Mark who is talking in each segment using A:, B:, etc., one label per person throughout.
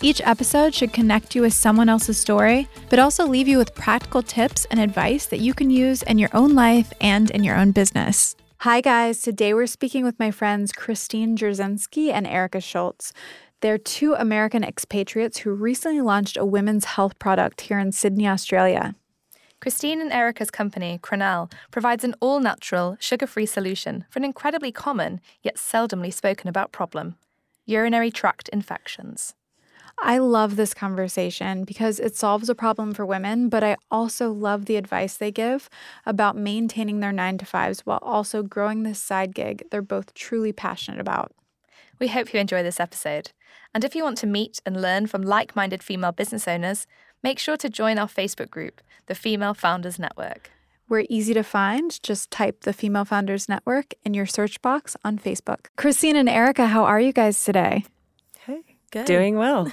A: Each episode should connect you with someone else's story, but also leave you with practical tips and advice that you can use in your own life and in your own business. Hi, guys. Today we're speaking with my friends Christine Jurzenski and Erica Schultz. They're two American expatriates who recently launched a women's health product here in Sydney, Australia.
B: Christine and Erica's company, Cranel, provides an all natural, sugar free solution for an incredibly common, yet seldomly spoken about problem urinary tract infections.
A: I love this conversation because it solves a problem for women, but I also love the advice they give about maintaining their nine to fives while also growing this side gig they're both truly passionate about.
B: We hope you enjoy this episode. And if you want to meet and learn from like minded female business owners, make sure to join our Facebook group, the Female Founders Network.
A: We're easy to find. Just type the Female Founders Network in your search box on Facebook. Christine and Erica, how are you guys today?
C: Hey, good. Doing well.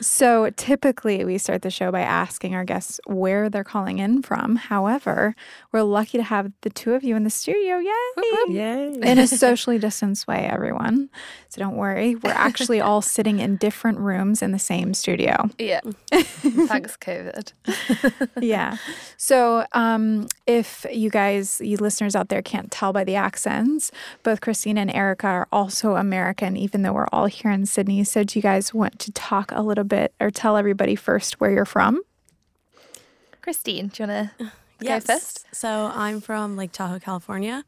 A: So typically, we start the show by asking our guests where they're calling in from. However, we're lucky to have the two of you in the studio. Yay!
C: Yay!
A: In a socially distanced way, everyone. So don't worry. We're actually all sitting in different rooms in the same studio.
B: Yeah. Thanks, COVID.
A: yeah. So um, if you guys, you listeners out there, can't tell by the accents, both Christina and Erica are also American, even though we're all here in Sydney. So do you guys want to talk a little bit? bit or tell everybody first where you're from?
B: Christine, do you want to
D: yes.
B: go first?
D: So I'm from Lake Tahoe, California.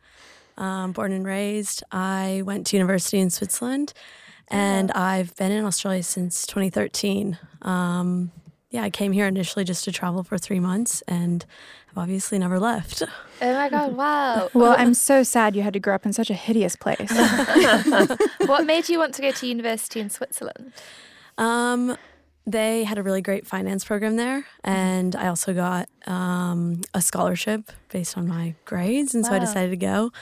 D: Um, born and raised. I went to university in Switzerland, and oh. I've been in Australia since 2013. Um, yeah, I came here initially just to travel for three months, and I've obviously never left.
B: Oh my god! Wow.
A: well, I'm so sad you had to grow up in such a hideous place.
B: what made you want to go to university in Switzerland?
D: Um, they had a really great finance program there, and I also got um, a scholarship based on my grades, and wow. so I decided to go,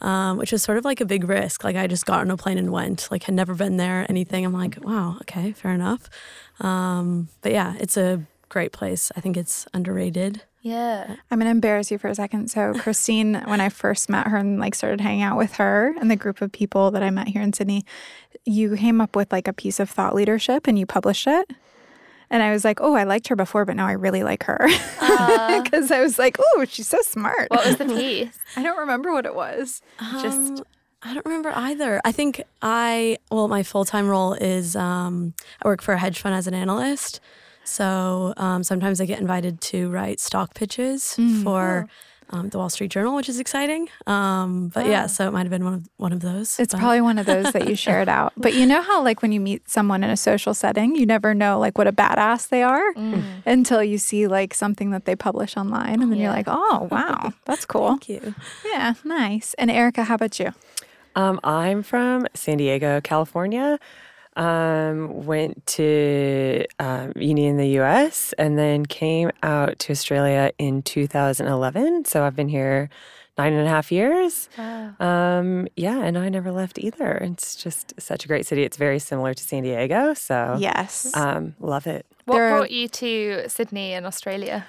D: um, which was sort of like a big risk. Like I just got on a plane and went. Like had never been there, anything. I'm like, wow, okay, fair enough. Um, but yeah, it's a great place. I think it's underrated.
B: Yeah.
A: I'm gonna embarrass you for a second. So Christine, when I first met her and like started hanging out with her and the group of people that I met here in Sydney, you came up with like a piece of thought leadership and you published it. And I was like, oh, I liked her before, but now I really like her. Because uh, I was like, oh, she's so smart.
B: What was the piece?
A: I don't remember what it was.
D: Um, Just. I don't remember either. I think I, well, my full time role is um, I work for a hedge fund as an analyst. So um, sometimes I get invited to write stock pitches mm. for. Um, the Wall Street Journal, which is exciting. Um, but yeah, so it might have been one of one of those.
A: It's
D: but.
A: probably one of those that you shared out. But you know how like when you meet someone in a social setting, you never know like what a badass they are mm. until you see like something that they publish online, and then yeah. you're like, oh wow, that's cool.
D: Thank you.
A: Yeah, nice. And Erica, how about you?
C: Um, I'm from San Diego, California. Um, went to um, uni in the US and then came out to Australia in 2011. So I've been here nine and a half years. Wow. Um, yeah, and I never left either. It's just such a great city. It's very similar to San Diego. So,
A: yes,
C: um, love it.
B: What there brought you to Sydney in Australia?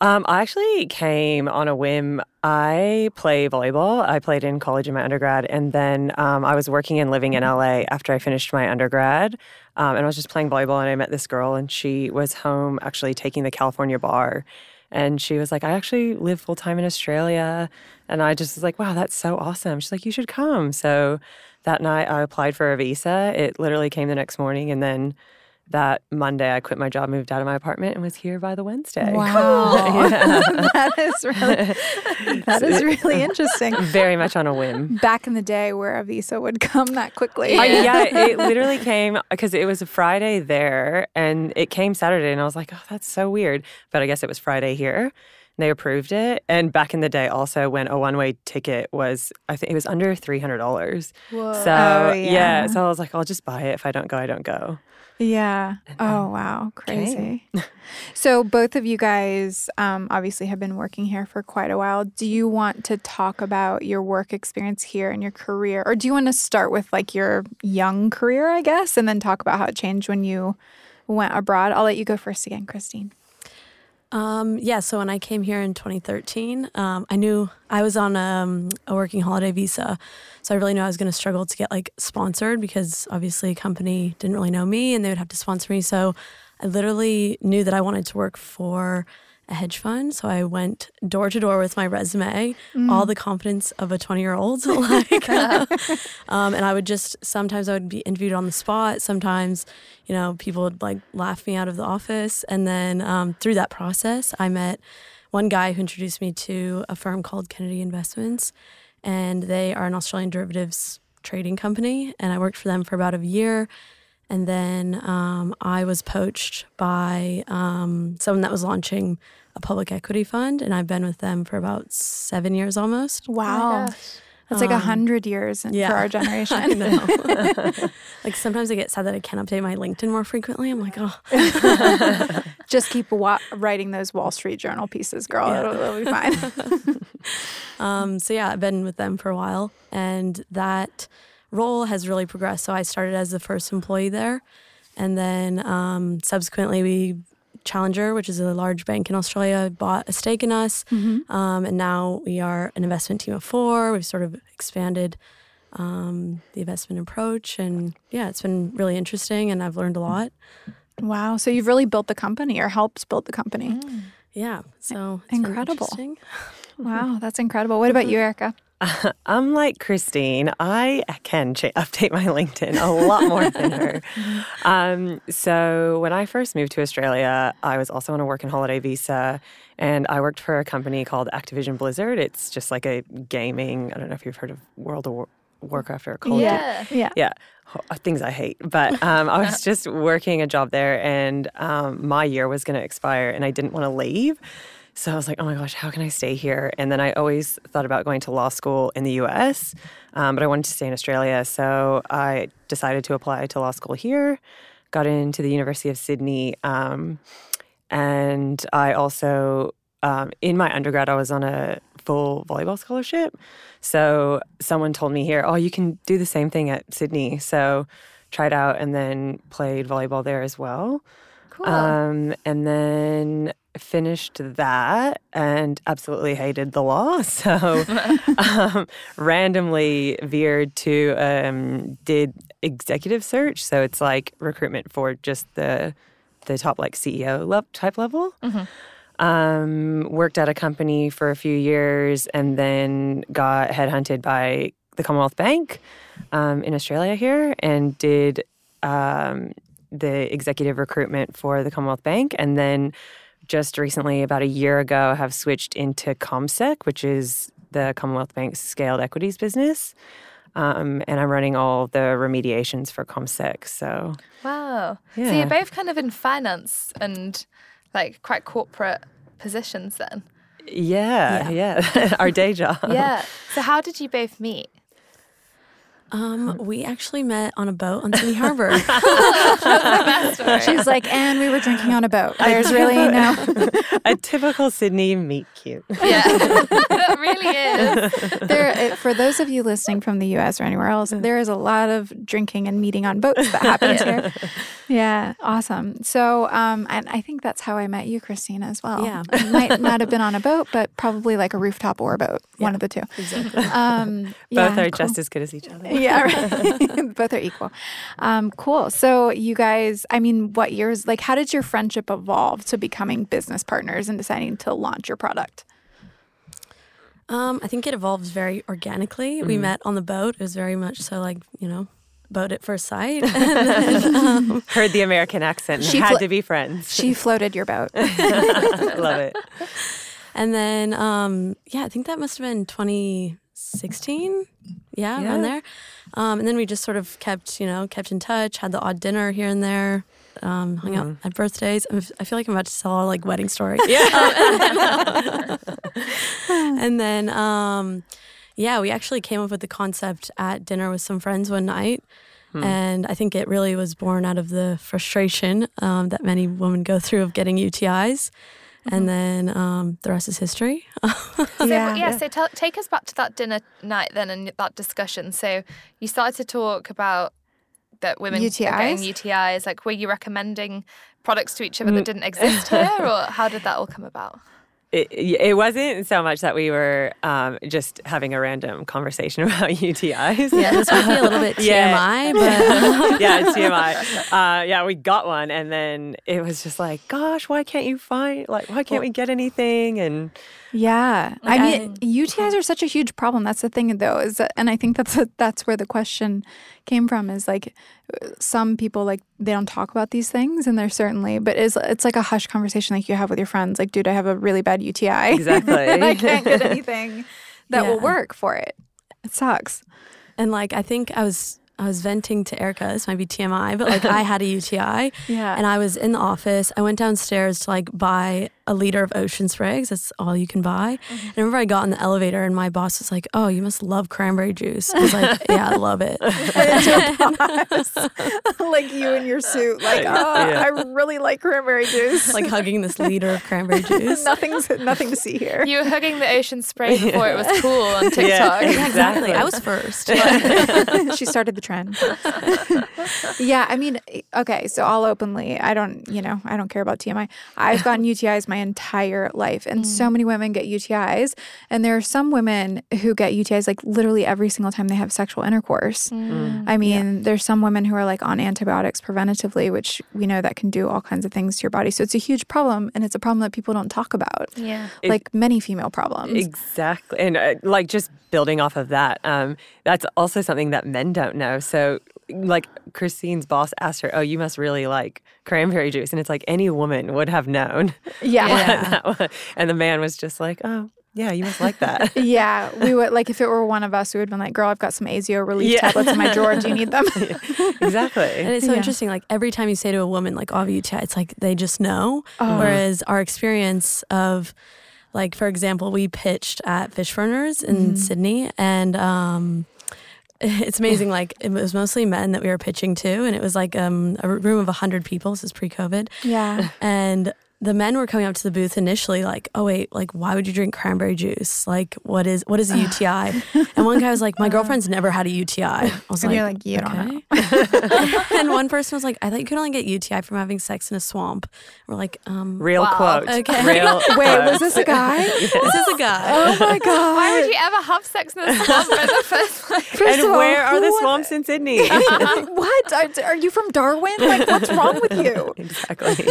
C: Um, I actually came on a whim. I play volleyball. I played in college in my undergrad, and then um, I was working and living in LA after I finished my undergrad. Um, and I was just playing volleyball, and I met this girl, and she was home actually taking the California bar. And she was like, I actually live full time in Australia. And I just was like, wow, that's so awesome. She's like, you should come. So that night I applied for a visa. It literally came the next morning. And then that Monday I quit my job, moved out of my apartment, and was here by the Wednesday.
A: Wow, that is really that is really interesting.
C: Very much on a whim.
A: Back in the day, where a visa would come that quickly.
C: Yeah, yeah it literally came because it was a Friday there, and it came Saturday, and I was like, oh, that's so weird. But I guess it was Friday here. And they approved it. And back in the day, also when a one way ticket was, I think it was under three hundred dollars.
B: Whoa.
C: So
A: Oh,
C: yeah.
A: yeah.
C: so I was like, I'll just buy it. If I don't go, I don't go.
A: Yeah. Oh, wow. Crazy. so, both of you guys um, obviously have been working here for quite a while. Do you want to talk about your work experience here and your career? Or do you want to start with like your young career, I guess, and then talk about how it changed when you went abroad? I'll let you go first again, Christine.
D: Um, yeah, so when I came here in 2013, um, I knew I was on um, a working holiday visa. So I really knew I was going to struggle to get like sponsored because obviously a company didn't really know me and they would have to sponsor me. So I literally knew that I wanted to work for a hedge fund. So I went door to door with my resume, all the confidence of a 20 year old. like, um, and I would just, sometimes I would be interviewed on the spot. Sometimes, you know, people would like laugh me out of the office. And then um, through that process, I met one guy who introduced me to a firm called Kennedy Investments. And they are an Australian derivatives trading company. And I worked for them for about a year. And then um, I was poached by um, someone that was launching a public equity fund, and I've been with them for about seven years almost.
A: Wow. That's like a hundred years in-
D: yeah.
A: for our generation.
D: know. like sometimes I get sad that I can't update my LinkedIn more frequently. I'm like, oh,
A: Just keep wa- writing those Wall Street Journal pieces, girl.
D: Yeah.
A: It'll, it'll be fine.
D: Um, so yeah, I've been with them for a while, and that role has really progressed. So I started as the first employee there, and then um, subsequently we Challenger, which is a large bank in Australia, bought a stake in us, um, and now we are an investment team of four. We've sort of expanded um, the investment approach, and yeah, it's been really interesting, and I've learned a lot.
A: wow. So you've really built the company or helped build the company.
D: Yeah, so
A: Incredible.
D: interesting.
A: Wow. That's incredible. What about you, Erica?
C: I'm like Christine. I can cha- update my LinkedIn a lot more than her. Um, so when I first moved to Australia, I was also on a work and holiday visa, and I worked for a company called Activision Blizzard. It's just like a gaming. I don't know if you've heard of World of War- Warcraft or Call of Duty.
B: Yeah.
A: Yeah.
C: yeah things i hate but um, i was just working a job there and um, my year was going to expire and i didn't want to leave so i was like oh my gosh how can i stay here and then i always thought about going to law school in the us um, but i wanted to stay in australia so i decided to apply to law school here got into the university of sydney um, and i also um, in my undergrad i was on a full volleyball scholarship so someone told me here, oh, you can do the same thing at Sydney. So tried out and then played volleyball there as well.
B: Cool.
C: Um, and then finished that and absolutely hated the law. So um, randomly veered to um, did executive search. So it's like recruitment for just the the top like CEO type level. Um, worked at a company for a few years and then got headhunted by the Commonwealth Bank um, in Australia here and did um, the executive recruitment for the Commonwealth Bank. And then just recently, about a year ago, have switched into CommSec, which is the Commonwealth Bank's scaled equities business. Um, and I'm running all the remediations for CommSec. So
B: Wow. So you're both kind of in finance and like quite corporate positions then.
C: yeah, yeah, our day job.
B: Yeah. So how did you both meet?
D: Um, we actually met on a boat on Sydney Harbor.
A: She's like, and we were drinking on a boat. There's really no.
C: a typical Sydney meet cute.
B: Yeah. it really is.
A: There, for those of you listening from the U.S. or anywhere else, there is a lot of drinking and meeting on boats that happens here. Yeah, awesome. So, um, and I think that's how I met you, Christina, as well.
D: Yeah.
A: It might not have been on a boat, but probably like a rooftop or a boat, one of the two.
D: exactly.
A: Um,
C: Both
A: yeah,
C: are
A: cool.
C: just as good as each other.
A: Yeah, right. both are equal. Um, cool. So, you guys, I mean, what years? Like, how did your friendship evolve to becoming business partners and deciding to launch your product?
D: Um, I think it evolves very organically. We met on the boat. It was very much so like, you know, boat at first sight. Then, um,
C: Heard the American accent
A: She
C: had
A: fl-
C: to be friends.
A: She floated your boat.
C: Love it.
D: and then um, yeah, I think that must have been 2016. Yeah,
C: Yeah.
D: around there. Um, and then we just sort of kept, you know, kept in touch, had the odd dinner here and there. um, hung out at birthdays. I'm- feel like I'm about to tell a like wedding story.
C: Yeah.
D: and then um, yeah we actually came up with the concept at dinner with some friends one night and i think it really was born out of the frustration um, that many women go through of getting utis and then um, the rest is history
B: So,
A: Yeah.
B: yeah. So tell, take us back to that dinner night then and that discussion. So you started to talk about that women are getting
A: UTIs?
B: UTIs. Like, were you recommending products to each other that didn't exist here, or how did that all come about?
C: It, it wasn't so much that we were um, just having a random conversation about UTIs.
D: yeah this might be a little bit tmi
C: Yeah.
D: but
C: yeah, it's TMI. Uh, yeah, we got one, and then it was just like, gosh, why can't you find like why can't we get anything? And
A: Yeah, I
B: Like,
A: mean, UTIs are such a huge problem. That's the thing, though, is that, and I think that's that's where the question came from. Is like some people like they don't talk about these things, and they're certainly, but it's it's like a hush conversation like you have with your friends. Like, dude, I have a really bad UTI.
C: Exactly.
A: and I can't get anything that will work for it. It sucks.
D: and like i think i was i was venting to erica this might be tmi but like i had a uti
A: Yeah.
D: And I was in the office. I went downstairs to like buy a liter of ocean sprays. That's all you can buy.
A: Mm-hmm.
D: And I remember I got in the elevator and my boss was like, Oh, you must love cranberry juice. I was like, Yeah, I love it.
A: like you in your suit, like, oh,
C: Yeah.
A: I really like cranberry juice.
D: like hugging this liter of cranberry juice.
A: nothing's nothing to see here.
B: You were hugging the ocean spray before it was cool on TikTok.
C: Yeah.
D: exactly. I was first.
A: she started the trend. yeah, I mean, okay, so all openly, I don't, you know, I don't care about TMI. I've gotten UTIs my entire life, and so many women get UTIs, and there are some women who get UTIs like literally every single time they have sexual intercourse. I mean, there's some women who are like on antibiotics preventatively, which we know that can do all kinds of things to your body. So it's a huge problem, and it's a problem that people don't talk about,
B: Yeah.
A: like many female problems.
C: Exactly. And uh, like just building off of that, um, that's also something that men don't know. So, like Christine's boss asked her, Oh, you must really like cranberry juice. And it's like any woman would have known.
A: yeah.
B: Yeah.
C: that one. And the man was just like, Oh, yeah, you must like that.
A: Yeah, we would like if it were one of us, we would have been like, "Girl, I've got some ASIO relief
C: Yeah.
A: tablets in my drawer. Do you need them?"
D: And
C: exactly.
D: And it's so
A: Yeah.
D: interesting. Like every time you say to a woman, like, oh, I have it's like they just know.
A: Oh.
D: Whereas our experience of, like, for example, we pitched at Fishburners in
A: Mm-hmm.
D: Sydney, and um, it's amazing. Like, it was mostly men that we were pitching to, and it was like um, a room of 100 people. This is pre COVID.
A: yeah,
D: And the men were coming up to the booth initially like, oh wait, like why would you drink cranberry juice? Like what is what is a UTI? and one guy was like, my girlfriend's never had a UTI. I was
A: and
D: like,
A: you're like, "You don't know."
D: okay. and one person was like, I thought you could only get UTI from having sex in a swamp. We're like, um,
C: Real
B: Wow.
C: quote.
D: Okay.
C: Real
A: Wait,
C: quote.
A: was this a guy?
D: this is a guy.
A: Oh my god!
B: Why would you ever have sex in a swamp in the first place?
A: First
C: and
A: all,
C: where are the
A: who-
C: swamps in Sydney?
A: what are, are you from Darwin? Like, what's wrong with you?
C: exactly.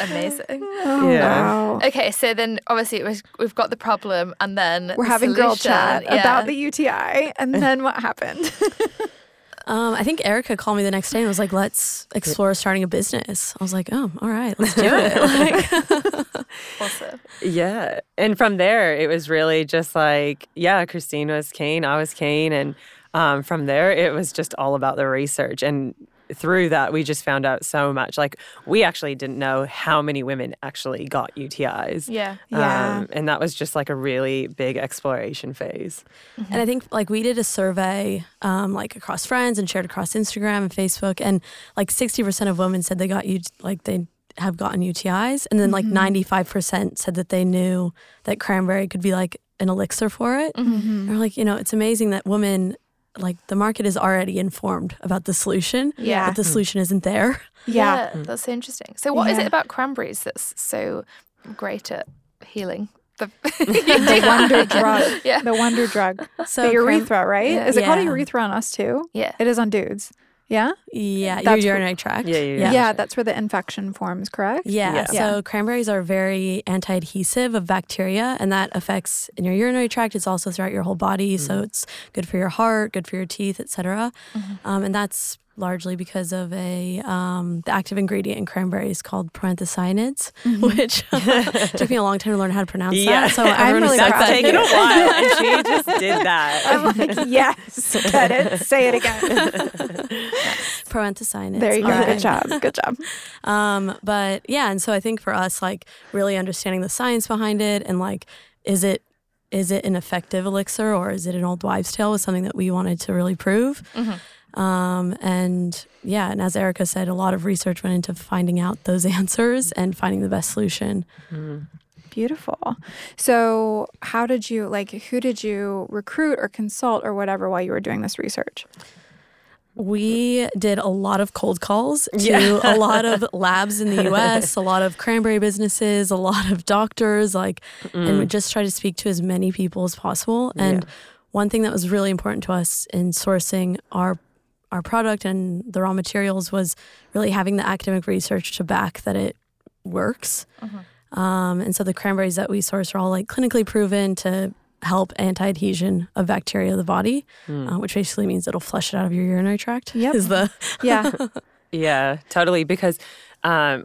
B: Amazing.
A: Oh
C: Yeah.
A: wow!
B: Okay, so then obviously it was, we've got the problem, and then
A: We're
B: the
A: having girl
B: solution.
A: chat
B: Yeah.
A: about the UTI, and then what happened?
D: Um, I think Erica called me the next day and was like, let's explore starting a business. I was like, oh, all right, let's do it. Like,
B: awesome.
C: Yeah. And from there, it was really just like, yeah, Christine was Kane, I was Kane, And um, from there, it was just all about the research. And through that, we just found out so much. Like, we actually didn't know how many women actually got UTIs.
B: Yeah.
A: Yeah.
C: Um, and that was just like a really big exploration phase.
D: And I think like we did a survey um, like across friends and shared across Instagram and Facebook, and like sixty percent of women said they got you like they have gotten UTIs, and then like ninety five percent said that they knew that cranberry could be like an elixir for it. And we're like, you know, it's amazing that women like the market is already informed about the solution,
A: Yeah.
D: but the hmm. solution isn't there.
A: Yeah. Hmm.
B: that's so interesting. So, what is
A: Yeah.
B: it about cranberries that's so great at healing? The,
A: the wonder drug.
B: Yeah.
A: The wonder drug.
D: So
A: the urethra, right?
B: Yeah.
A: Is it called a urethra on us too?
B: Yeah.
A: It is on dudes. Yeah?
D: Yeah,
A: That's
D: your
A: wh-
D: urinary tract.
C: Yeah, yeah,
A: Yeah,
C: Yeah.
A: that's where the infection forms, correct?
D: Yeah.
C: Yeah.
D: So cranberries are very anti-adhesive of bacteria, and that affects in your urinary tract. It's also throughout your whole body. So it's good for your heart, good for your teeth, etc. Um, and that's largely because of a um, the active ingredient in cranberries called proanthocyanins, which took me a long time to learn how to pronounce
C: Yeah.
D: that. So
A: I'm really proud
C: taken
A: you.
C: a while. And she just did that.
A: I'm like, yes, get it. Say it again.
D: proanthocyanins.
A: There you go.
D: Okay.
A: Good job. Good job.
D: Um, but yeah, and so I think for us, like really understanding the science behind it and like, is it is it an effective elixir or is it an old wives' tale was something that we wanted to really prove. Um, and yeah, and as Erica said, a lot of research went into finding out those answers and finding the best solution.
A: Beautiful. So, how did you like? Who did you recruit or consult or whatever while you were doing this research?
D: We did a lot of cold calls to
C: Yeah.
D: a lot of labs in the US, a lot of cranberry businesses, a lot of doctors, like, and we just tried to speak to as many people as possible. And one thing that was really important to us in sourcing our our product and the raw materials was really having the academic research to back that it works. Um, and so the cranberries that we source are all like clinically proven to help anti-adhesion of bacteria of the body, uh, which basically means it'll flush it out of your urinary tract.
A: Yep.
D: Is the
A: Yeah.
C: Yeah, totally. Because um,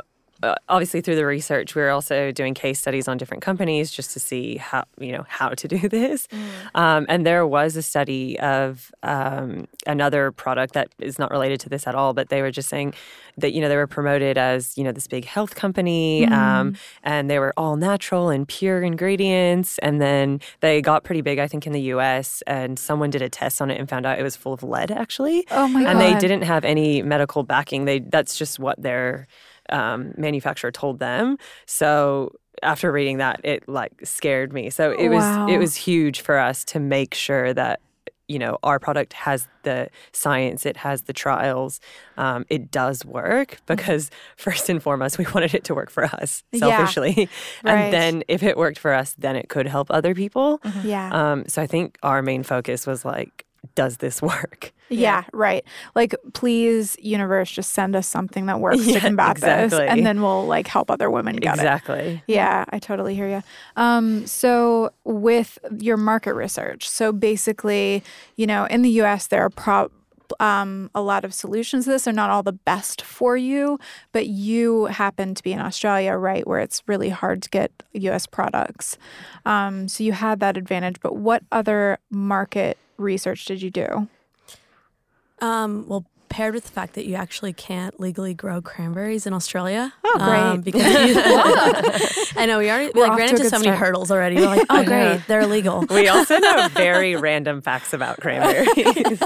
C: obviously through the research, we are also doing case studies on different companies just to see how you know how to do this. Um, and there was a study of um, another product that is not related to this at all, but they were just saying that you know they were promoted as you know this big health company, um, and they were all natural and pure ingredients. And then they got pretty big, I think, in the U.S. And someone did a test on it and found out it was full of lead, actually
A: Oh my
C: and they didn't have any medical backing. They that's just what their um, manufacturer told them. So after reading that, it like scared me. So it was it was huge for us to make sure that you know our product has the science, it has the trials, um, it does work because first and foremost we wanted it to work for us
A: Yeah.
C: selfishly,
A: Right.
C: and then if it worked for us, then it could help other people.
A: Yeah.
C: Um, so I think our main focus was like, does this work?
A: Yeah, right. Like, please, universe, just send us something that works to
C: Yeah,
A: combat this, and then we'll like help other women get it.
C: exactly.
A: Yeah, I totally hear you. Um, so with your market research, so basically, you know, in the U.S. there are pro- um, a lot of solutions to this. They're not all the best for you, but you happen to be in Australia, right, where it's really hard to get U.S. products. Um, so you had that advantage. But what other market research did you do?
D: um, well paired with the fact that you actually can't legally grow cranberries in Australia.
A: Oh, great.
D: Um, because you, I know we already we
A: We're
D: like ran into
A: good
D: so many
A: start.
D: hurdles already. We're like, oh great, they're illegal.
C: We also know very random facts about cranberries.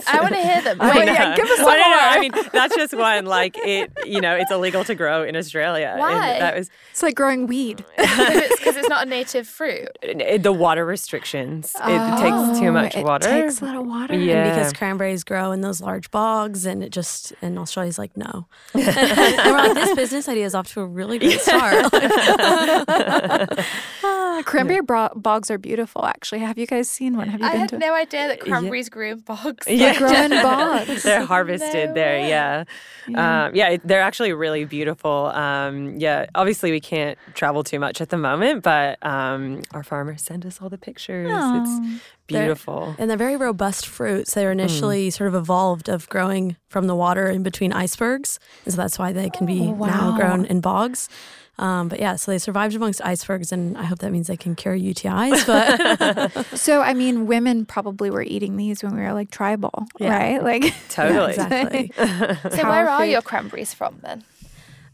B: I want to hear them.
C: I
B: Wait,
A: yeah, give us
C: Well,
A: some
C: no, no,
A: more.
C: I mean, that's just one. Like it, you know, it's illegal to grow in Australia. and
B: Why?
C: that was
A: It's like growing weed.
B: because it's not a native fruit.
C: it- the water restrictions. it takes too much
A: Oh, it
C: water.
A: takes a lot of water.
C: Yeah.
D: And because cranberries grow in those large bogs, and it just and Australia's like no, and we're like this business idea is off to a really great start.
A: Ah, cranberry bro- bogs are beautiful, actually. Have you guys seen one? Have you
B: I
A: been
B: had
A: to
B: no idea that cranberries grew in bogs.
C: Yeah.
A: They grow in bogs.
C: they're harvested
B: No
C: there.
B: way.
C: Yeah, yeah. Um, yeah. They're actually really beautiful. Um, yeah, obviously we can't travel too much at the moment, but um, our farmers send us all the pictures.
A: Aw.
C: It's beautiful.
D: And they're very robust fruits. They were initially sort of evolved of growing from the water in between icebergs. And so that's why they can be
A: wow.
D: now grown in bogs. Um, but yeah, so they survived amongst icebergs, and I hope that means they can cure UTIs. But
A: So, I mean, women probably were eating these when we were like tribal,
D: Yeah.
A: right? Like,
C: Totally.
D: exactly.
B: So
A: Power
B: where are your cranberries from then?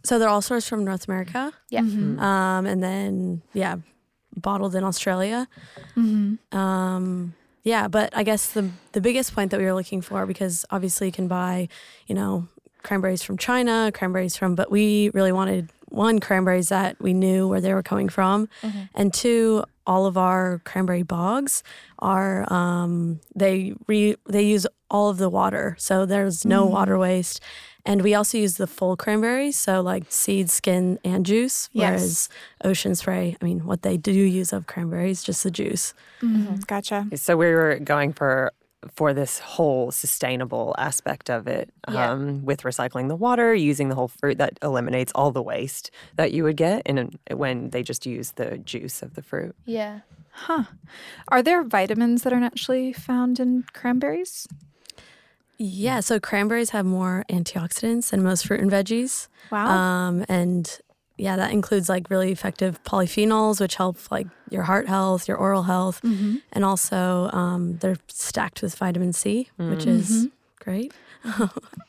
D: so they're all sourced from North America.
B: Yeah.
D: Um, and then, yeah, bottled in Australia. Um, yeah, but I guess the the biggest point that we were looking for, because obviously you can buy, you know, cranberries from China, cranberries from, but we really wanted one cranberries that we knew where they were coming from, and two, all of our cranberry bogs are um, they re they use all of the water, so there's no water waste. And we also use the full cranberries, so like seed, skin, and juice.
A: Yes.
D: Whereas Ocean Spray, I mean, what they do use of cranberries, just the juice.
A: Mhm, gotcha.
C: So we were going for for this whole sustainable aspect of it,
B: Yeah.
C: um, with recycling the water, using the whole fruit that eliminates all the waste that you would get in when they just use the juice of the fruit.
B: Yeah.
A: Huh. Are there vitamins that are naturally found in cranberries?
D: Yeah, so cranberries have more antioxidants than most fruit and veggies.
A: Wow.
D: Um, and yeah, that includes like really effective polyphenols, which help like your heart health, your oral health, and also um, they're stacked with vitamin C, which is great.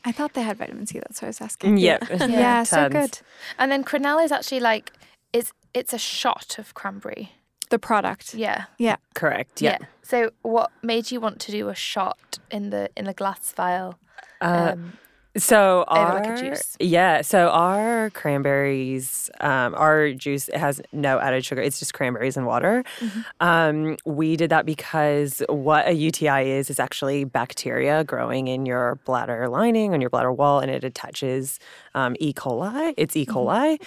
A: I thought they had vitamin C. That's why I was asking.
C: Yep.
A: Yeah, so good.
B: And then Cranel is actually like it's it's a shot of cranberry.
A: The product.
B: Yeah. Yeah.
C: Correct. Yeah.
B: So what made you want to do a shot in the in the glass vial?
C: Uh,
B: Um,
C: So our
B: like juice.
C: yeah, so our cranberries, um, our juice has no added sugar. It's just cranberries and water.
B: Mm-hmm.
C: Um, we did that because what a UTI is is actually bacteria growing in your bladder lining on your bladder wall, and it attaches um, E. coli. It's E. coli,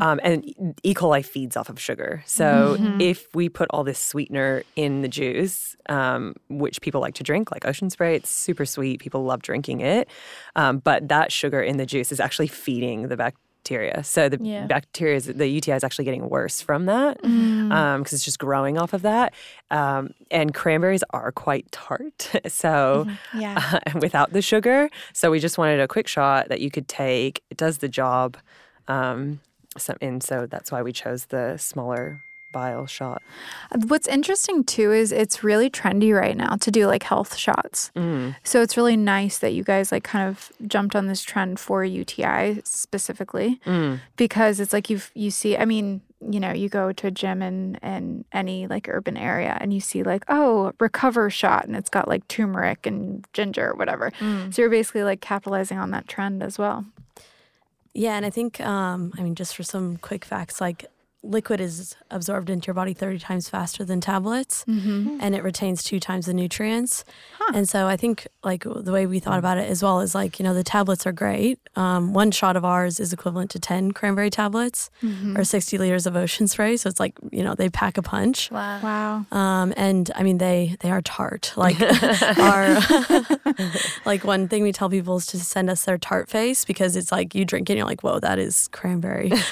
C: um, and E. coli feeds off of sugar. So if we put all this sweetener in the juice, um, which people like to drink, like ocean spray, it's super sweet. People love drinking it, um, but that sugar in the juice is actually feeding the bacteria. So the
B: Yeah.
C: bacteria, is, the UTI is actually getting worse from that because it's just growing off of that. Um, and cranberries are quite tart, so
A: Yeah.
C: without the sugar. So we just wanted a quick shot that you could take. It does the job. Um, so, and so that's why we chose the smaller vial shot.
A: What's interesting too is it's really trendy right now to do like health shots.
C: Mm.
A: So it's really nice that you guys like kind of jumped on this trend for UTI specifically
C: Mm.
A: because it's like you you see I mean, you know, you go to a gym in in any like urban area and you see like, oh, recover shot and it's got like turmeric and ginger or whatever. So you're basically like capitalizing on that trend as well.
D: Yeah, and I think, um, I mean, just for some quick facts, like liquid is absorbed into your body 30 times faster than tablets
A: Mm-hmm.
D: and it retains two times the nutrients. And so I think like the way we thought about it as well is like, you know, the tablets are great. Um, one shot of ours is equivalent to 10 cranberry tablets
A: Mm-hmm.
D: or 60 liters of ocean spray. So it's like, you know, they pack a punch.
B: wow.
A: Wow.
D: Um, and I mean, they they are tart. Like our like one thing we tell people is to send us their tart face because it's like you drink it and you're like, whoa, that is cranberry.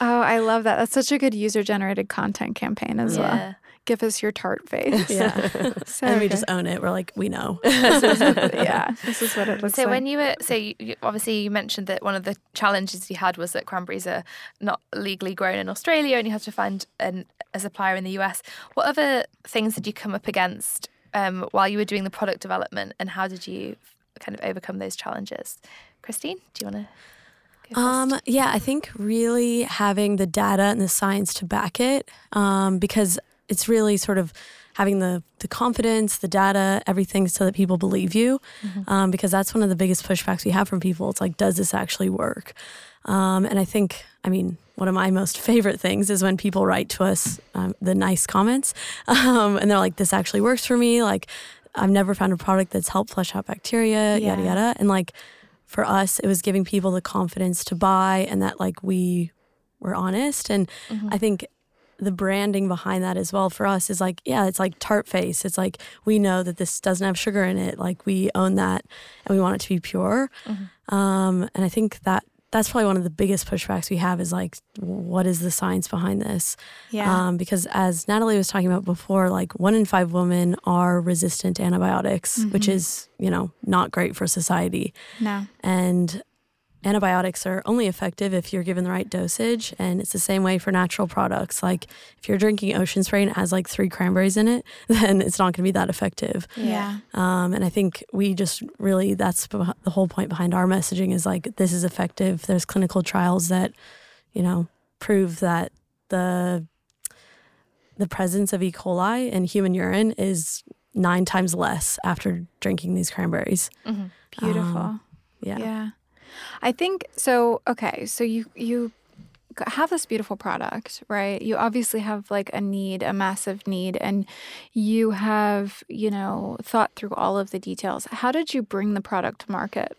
A: Oh, I love that. That's such a good user generated content campaign as
B: Yeah.
A: well. Give us your tart face.
D: yeah,
A: So
D: and we just own it. We're like, we know.
A: yeah, this is what it looks
B: So
A: like.
B: when you were so you, you- obviously you mentioned that one of the challenges you had was that cranberries are not legally grown in Australia and you had to find an, a supplier in the US. What other things did you come up against um, while you were doing the product development and how did you kind of overcome those challenges? Christine, do you want to?
D: Um, yeah, I think really having the data and the science to back it, um, because it's really sort of having the the confidence, the data, everything, so that people believe you. Um, because that's one of the biggest pushbacks we have from people. It's like, does this actually work? Um, and I think, I mean, one of my most favorite things is when people write to us um, the nice comments, um, and they're like, "This actually works for me." Like, I've never found a product that's helped flush out bacteria, yada yada. And like, for us, it was giving people the confidence to buy, and that like we were honest. And I think the branding behind that as well for us is like, yeah, it's like tart face. It's like we know that this doesn't have sugar in it. Like we own that, and we want it to be pure. Um, and I think that that's probably one of the biggest pushbacks we have is like, what is the science behind this?
A: yeah.
D: Um, because as Natalie was talking about before, like one in five women are resistant to antibiotics, which is, you know, not great for society.
A: no.
D: And antibiotics are only effective if you're given the right dosage. And it's the same way for natural products. Like if you're drinking ocean spray and it has like three cranberries in it, then it's not going to be that effective.
A: Yeah.
D: Um, and I think we just really, that's the whole point behind our messaging is like, this is effective. There's clinical trials that, you know, prove that the the presence of E. coli in human urine is nine times less after drinking these cranberries.
A: Beautiful.
D: Um, Yeah.
A: yeah. I think so. Okay, so you you have this beautiful product, right? You obviously have like a need, a massive need, and you have you know thought through all of the details. How did you bring the product to market?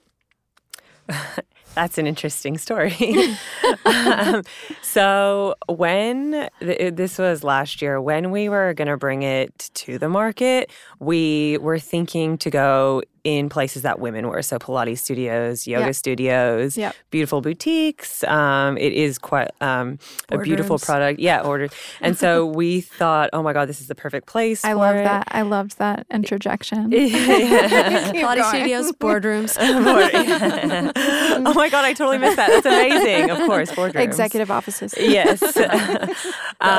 C: That's an interesting story. um, so, when th- this was last year, when we were going to bring it to the market, we were thinking to go in places that women were. So, Pilates studios, yoga
A: Yep.
C: studios,
A: Yep.
C: beautiful boutiques. Um, it is quite um, a beautiful product. Yeah, ordered. And so we thought, oh my God, this is the perfect place.
A: I
C: for
A: love
C: it.
A: that. I loved that interjection.
D: Pilates
A: going.
D: studios, boardrooms.
C: oh my god, I totally missed that. That's amazing. Of course, boardrooms.
A: Executive offices.
C: Yes. Um,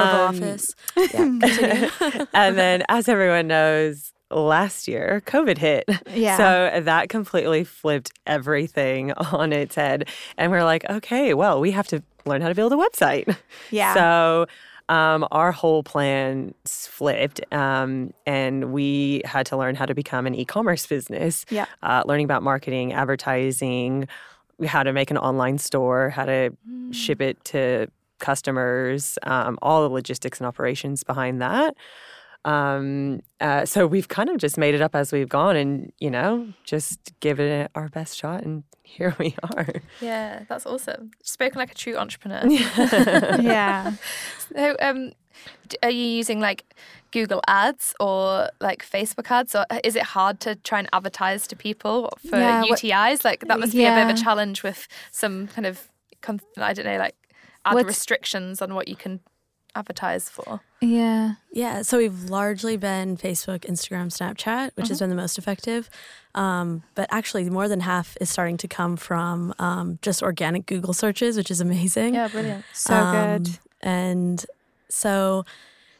D: Office. Yeah,
C: and then, as everyone knows, last year, COVID hit.
A: Yeah.
C: So that completely flipped everything on its head. And we're like, okay, well, we have to learn how to build a website.
A: Yeah.
C: So um, our whole plan flipped, um, and we had to learn how to become an e-commerce business.
A: Yeah.
C: Uh, learning about marketing, advertising, how to make an online store, how to ship it to customers, um, all the logistics and operations behind that. Um, uh, so we've kind of just made it up as we've gone, and you know, just given it our best shot, and here we are.
B: Yeah, that's awesome. Spoken like a true entrepreneur.
A: yeah.
B: So, um, d- are you using like Google Ads or like Facebook ads, or is it hard to try and advertise to people for
A: Yeah, what-
B: UTIs? Like that must be a bit of a challenge with some kind of I don't know, like ad
A: What's-
B: restrictions on what you can advertise for.
A: Yeah.
D: Yeah, so we've largely been Facebook, Instagram, Snapchat, which has been the most effective. Um, but actually, more than half is starting to come from um, just organic Google searches, which is amazing.
B: Yeah, brilliant.
A: So
D: Um,
A: good.
D: And so,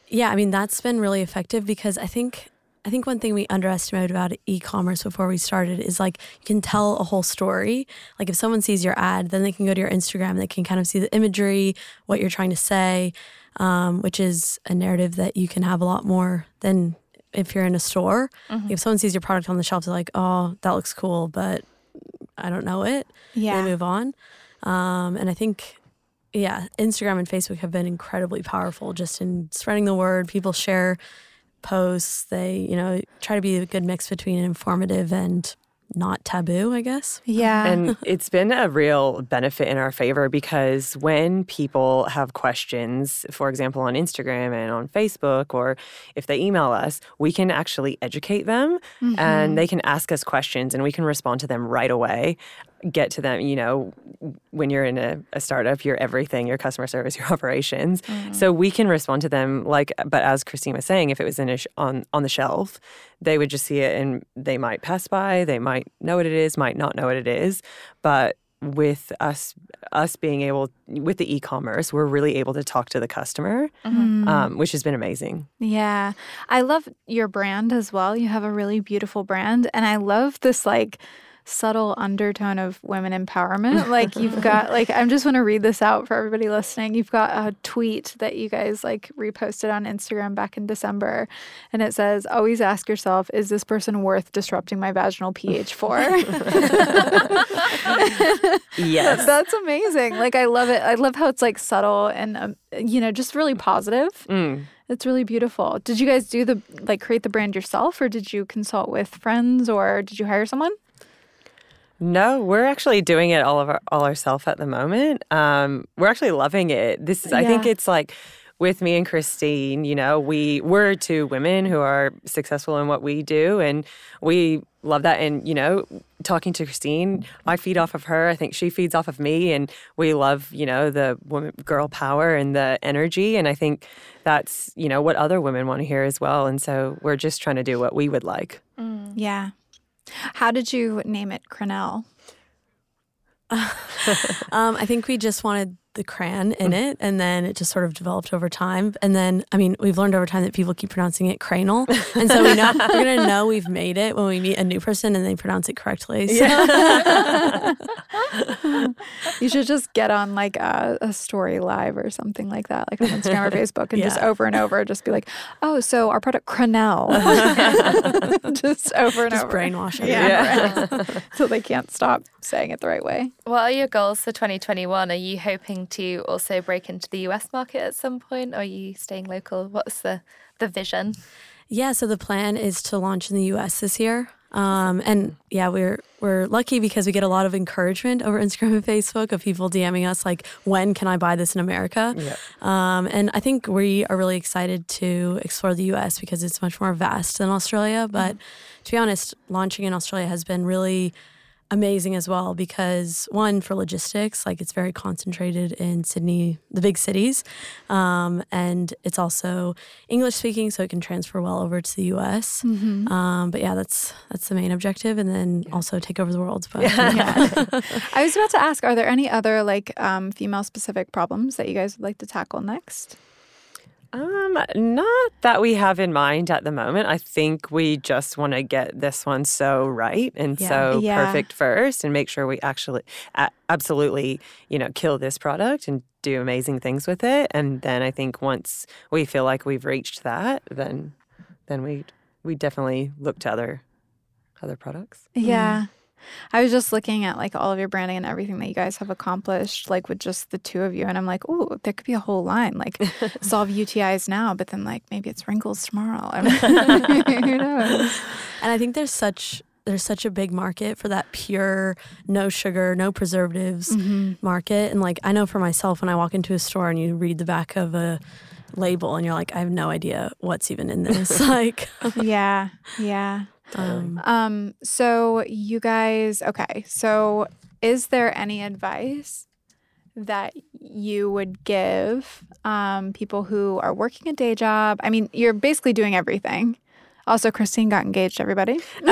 D: yeah, I mean that's been really effective because I think I think one thing we underestimated about e-commerce before we started is like you can tell a whole story. Like if someone sees your ad, then they can go to your Instagram, they can kind of see the imagery, what you're trying to say, um, which is a narrative that you can have a lot more than if you're in a store. If someone sees your product on the shelf, they're like, "Oh, that looks cool," but I don't know it
A: Yeah.
D: they move on. Um, and I think, yeah, Instagram and Facebook have been incredibly powerful just in spreading the word. People share posts. They, you know, try to be a good mix between informative and not taboo, I guess.
A: Yeah.
C: and it's been a real benefit in our favor because when people have questions, for example, on Instagram and on Facebook, or if they email us, we can actually educate them and mm-hmm. they can ask us questions and we can respond to them right away. Get to them, you know, when you're in a, a startup, you're everything, your customer service, your operations. So we can respond to them like, but as Christine was saying, if it was in a sh- on, on the shelf, they would just see it and they might pass by, they might know what it is, might not know what it is. But with us us being able with the e-commerce, we're really able to talk to the customer, um, which has been amazing.
A: Yeah. I love your brand as well. You have a really beautiful brand. And I love this like subtle undertone of women empowerment. Like you've got like I'm just want to read this out for everybody listening. You've got a tweet that you guys like reposted on Instagram back in December and it says always ask yourself is this person worth disrupting my vaginal pH for?
C: Yes.
A: That's amazing. Like I love it. I love how it's like subtle and um, you know just really positive.
C: Mm.
A: It's really beautiful. Did you guys do the like create the brand yourself or did you consult with friends or did you hire someone?
C: No, we're actually doing it all of our, all ourselves at the moment. Um, we're actually loving it. This is, I think it's like with me and Christine. You know, we we're two women who are successful in what we do, and we love that. And you know, talking to Christine, I feed off of her. I think she feeds off of me, and we love you know the woman girl power and the energy. And I think that's you know what other women want to hear as well. And so we're just trying to do what we would like.
A: Yeah. How did you name it Cranel?
D: Um, I think we just wanted the cran in mm-hmm. it, and then it just sort of developed over time. And then, I mean, we've learned over time that people keep pronouncing it cranal, and so we know we're gonna know we've made it when we meet a new person and they pronounce it correctly. So.
A: You should just get on like a, a story live or something like that, like on Instagram or Facebook, and just over and over, just be like, "Oh, so our product Cranel," just over and
D: Just
A: over,
D: brainwash
A: Yeah, right. so they can't stop saying it the right way.
B: What are your goals for 2021? Are you hoping to also break into the US market at some point? Or are you staying local? What's the, the vision?
D: Yeah, so the plan is to launch in the U.S. this year, um, and yeah, we're we're lucky because we get a lot of encouragement over Instagram and Facebook of people DMing us like, "When can I buy this in America?"
C: Yeah.
D: Um, and I think we are really excited to explore the U.S. because it's much more vast than Australia. But to be honest, launching in Australia has been really amazing as well because one for logistics like it's very concentrated in sydney the big cities um, and it's also english speaking so it can transfer well over to the us um, but yeah that's that's the main objective and then also take over the world but
A: I was about to ask, are there any other like um, female specific problems that you guys would like to tackle next?
C: Um, not that we have in mind at the moment. I think we just want to get this one so right and
D: Yeah.
C: so
A: Yeah.
C: perfect first, and make sure we actually absolutely, you know, kill this product and do amazing things with it. And then I think once we feel like we've reached that, then then we we definitely look to other other products.
A: Yeah. I was just looking at like all of your branding and everything that you guys have accomplished, like with just the two of you. And I'm like, oh, there could be a whole line like solve UTIs now, but then like maybe it's wrinkles tomorrow. I mean, who knows?
D: And I think there's such there's such a big market for that pure, no sugar, no preservatives mm-hmm. market. And like I know for myself, when I walk into a store and you read the back of a label and you're like, I have no idea what's even in this. like,
A: Yeah. Yeah.
D: Um,
A: Um, so you guys, okay. So is there any advice that you would give um, people who are working a day job? I mean, you're basically doing everything. Also, Christine got engaged, everybody.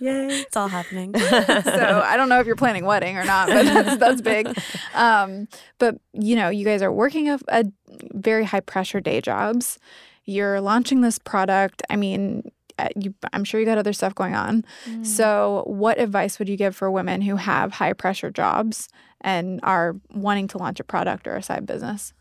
C: Yay!
D: it's all happening.
A: so I don't know if you're planning wedding or not, but that's, that's big. Um, but you know, you guys are working a, a very high pressure day jobs. You're launching this product. I mean, you, I'm sure you got other stuff going on. So, what advice would you give for women who have high pressure jobs and are wanting to launch a product or a side business?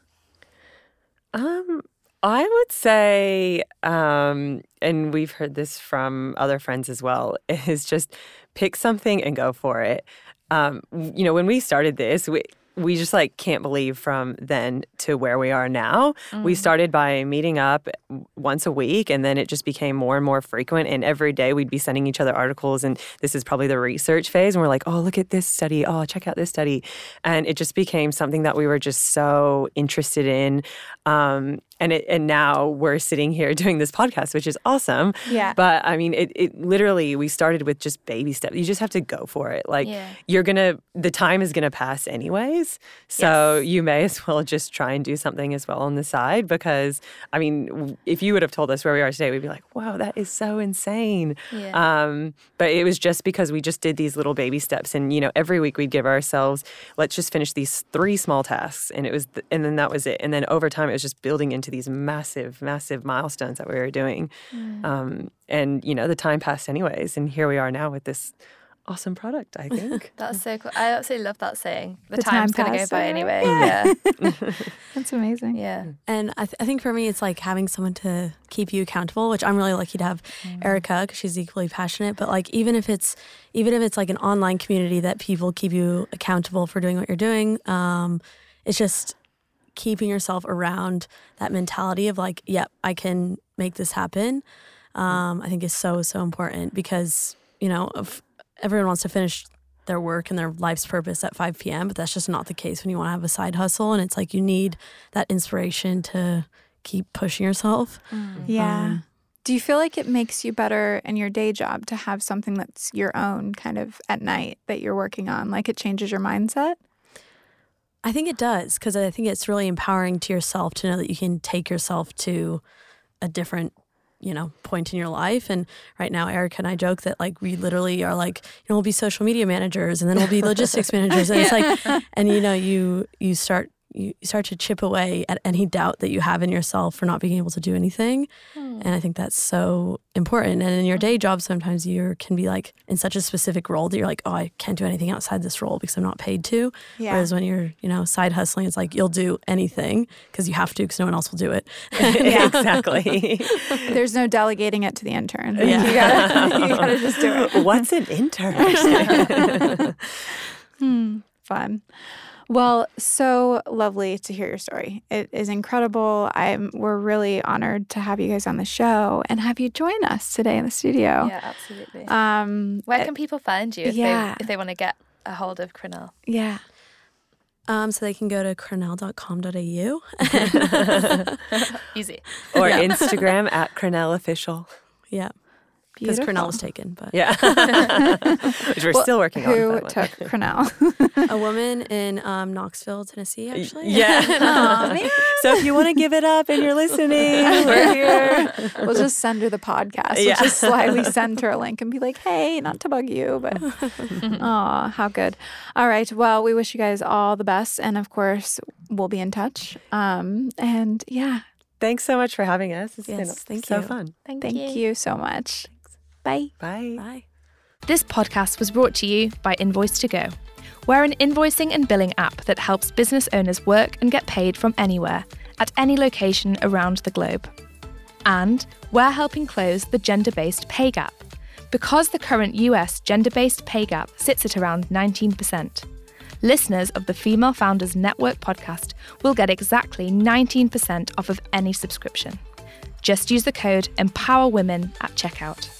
C: Um, I would say, um, and we've heard this from other friends as well, is just pick something and go for it. Um, you know, when we started this, we we just like can't believe from then to where we are now. We started by meeting up once a week and then it just became more and more frequent and every day we'd be sending each other articles and this is probably the research phase and we're like, "Oh, look at this study. Oh, check out this study." And it just became something that we were just so interested in. Um, and it, and now we're sitting here doing this podcast, which is awesome.
A: Yeah.
C: But I mean, it, it literally we started with just baby steps. You just have to go for it. Like
B: Yeah.
C: you're gonna, the time is gonna pass anyways. So you may as well just try and do something as well on the side because I mean, if you would have told us where we are today, we'd be like, wow, that is so insane.
B: Yeah.
C: Um, but it was just because we just did these little baby steps, and you know, every week we'd give ourselves, let's just finish these three small tasks, and it was, th- and then that was it. And then over time, it was just building into these massive, massive milestones that we were doing. Um, and you know, the time passed anyways, and here we are now with this awesome product. I think.
B: That's so cool. I absolutely love that saying. The,
A: The time
B: time's going to go by
A: anyway.
B: anyway. Yeah.
A: That's amazing.
B: yeah.
D: And I, th- I think for me, it's like having someone to keep you accountable, which I'm really lucky to have Erica because she's equally passionate. But like, even if it's even if it's like an online community that people keep you accountable for doing what you're doing, um, it's just keeping yourself around that mentality of like, yep, I can make this happen. Um, I think is so so important because you know if everyone wants to finish their work and their life's purpose at 5 p.m. But that's just not the case when you want to have a side hustle. And it's like you need that inspiration to keep pushing yourself.
A: Yeah.
D: Um,
A: Do you feel like it makes you better in your day job to have something that's your own kind of at night that you're working on? Like it changes your mindset?
D: I think it does because I think it's really empowering to yourself to know that you can take yourself to a different you know point in your life. And right now erica and i joke that like we literally are like you know we'll be social media managers and then we'll be logistics managers. And it's like and you know you you start you start to chip away at any doubt that you have in yourself for not being able to do anything and i think that's so important and in your day job sometimes you can be like in such a specific role that you're like oh i can't do anything outside this role because i'm not paid to
A: Yeah.
D: whereas when you're you know side hustling it's like you'll do anything because you have to because no one else will do it
C: exactly.
A: There's no delegating it to the intern.
D: Yeah.
A: You gotta, you gotta just do it.
C: What's an intern?
A: Hmm, fun. Well, so lovely to hear your story. It is incredible. I'm we're really honored to have you guys on the show and have you join us today in the studio.
B: Yeah, absolutely.
A: Um
B: Where
A: uh,
B: can people find you if
A: yeah.
B: they if they want to get a hold of Cranel?
A: yeah.
D: um, so they can go to cranel.com.au
B: Easy.
C: or
D: Yeah.
C: Instagram at Cranel Official.
D: yeah because
A: Beautiful.
D: Cranel was taken. But
C: Yeah. Which we're
A: Well,
C: still working on.
A: Who
C: that
A: took Cranel?
D: a woman in um, Knoxville, Tennessee, actually.
C: Yeah.
A: Aw, man.
C: so if you want to give it up and you're listening, we're here.
A: we'll just send her the podcast.
C: Yeah.
A: We'll just slyly send her a link and be like, hey, not to bug you, but oh, how good. All right. Well, we wish you guys all the best. And of course, we'll be in touch. Um, and yeah,
C: Thanks so much for having us. It's been
D: Yes, thank
C: so
D: you.
C: fun.
B: Thank,
A: thank you. so much. Bye.
C: Bye.
D: Bye.
B: This podcast was brought to you by Invoice2go. We're an invoicing and billing app that helps business owners work and get paid from anywhere, at any location around the globe. And we're helping close the gender based pay gap. Because the current US gender based pay gap sits at around 19%. Listeners of the Female Founders Network podcast will get exactly 19% off of any subscription. Just use the code EMPOWERWOMEN at checkout.